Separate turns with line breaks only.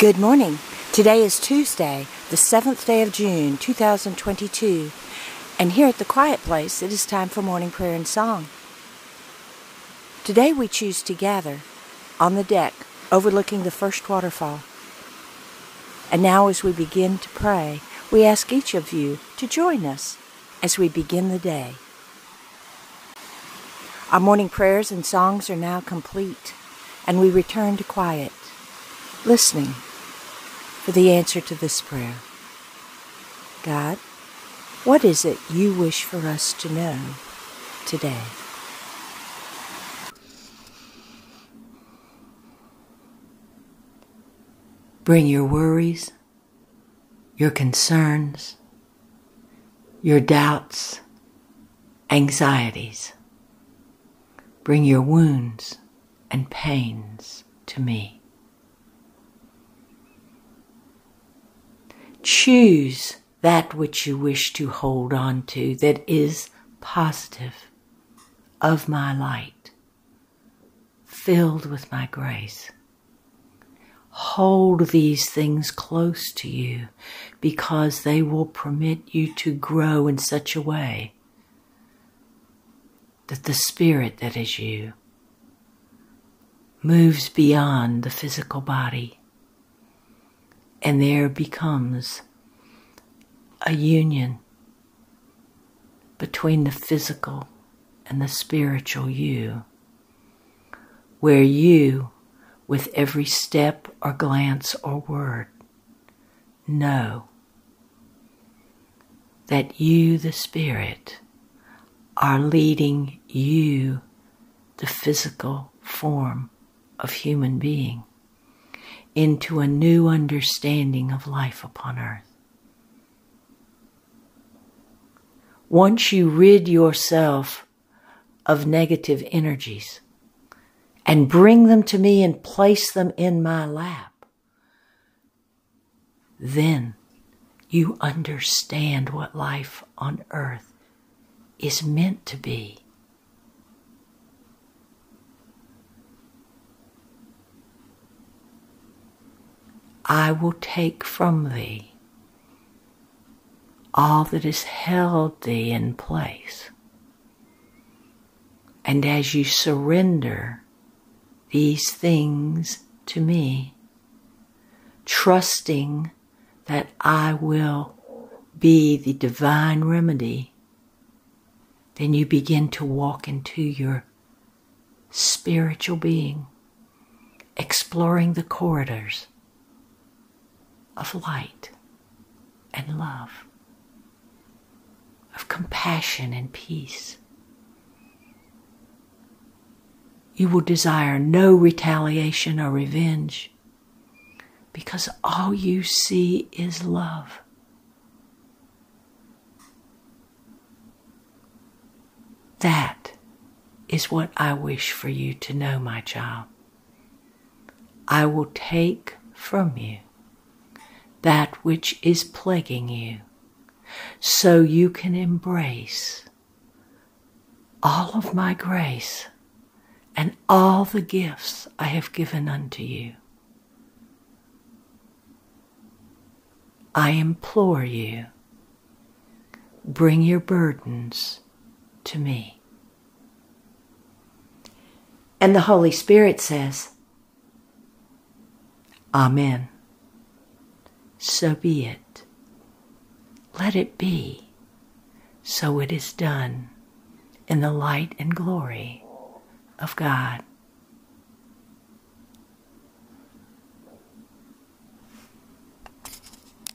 Good morning. Today is Tuesday, the 7th day of June, 2022. And here at the Quiet Place, it is time for morning prayer and song. Today we choose to gather on the deck overlooking the first waterfall. And now, as we begin to pray, we ask each of you to join us as we begin the day. Our morning prayers and songs are now complete, and we return to quiet, listening for the answer to this prayer. God, what is it you wish for us to know today? Bring your worries, your concerns, your doubts, anxieties. Bring your wounds and pains to me. Choose that which you wish to hold on to that is positive, of my light, filled with my grace. Hold these things close to you because they will permit you to grow in such a way that the spirit that is you moves beyond the physical body and there becomes a union between the physical and the spiritual you, where you, with every step or glance or word, know that you, the Spirit, are leading you, the physical form of human being, into a new understanding of life upon earth. Once you rid yourself of negative energies and bring them to me and place them in my lap, then you understand what life on earth is meant to be. I will take from thee all that has held thee in place. And as you surrender these things to me, trusting that I will be the divine remedy, then you begin to walk into your spiritual being, exploring the corridors of light and love, of compassion and peace. You will desire no retaliation or revenge because all you see is love. That is what I wish for you to know, my child. I will take from you that which is plaguing you so you can embrace all of my grace and all the gifts I have given unto you. I implore you, bring your burdens to me. And the Holy Spirit says, Amen so be it. Let it be. So it is done in the light and glory of God.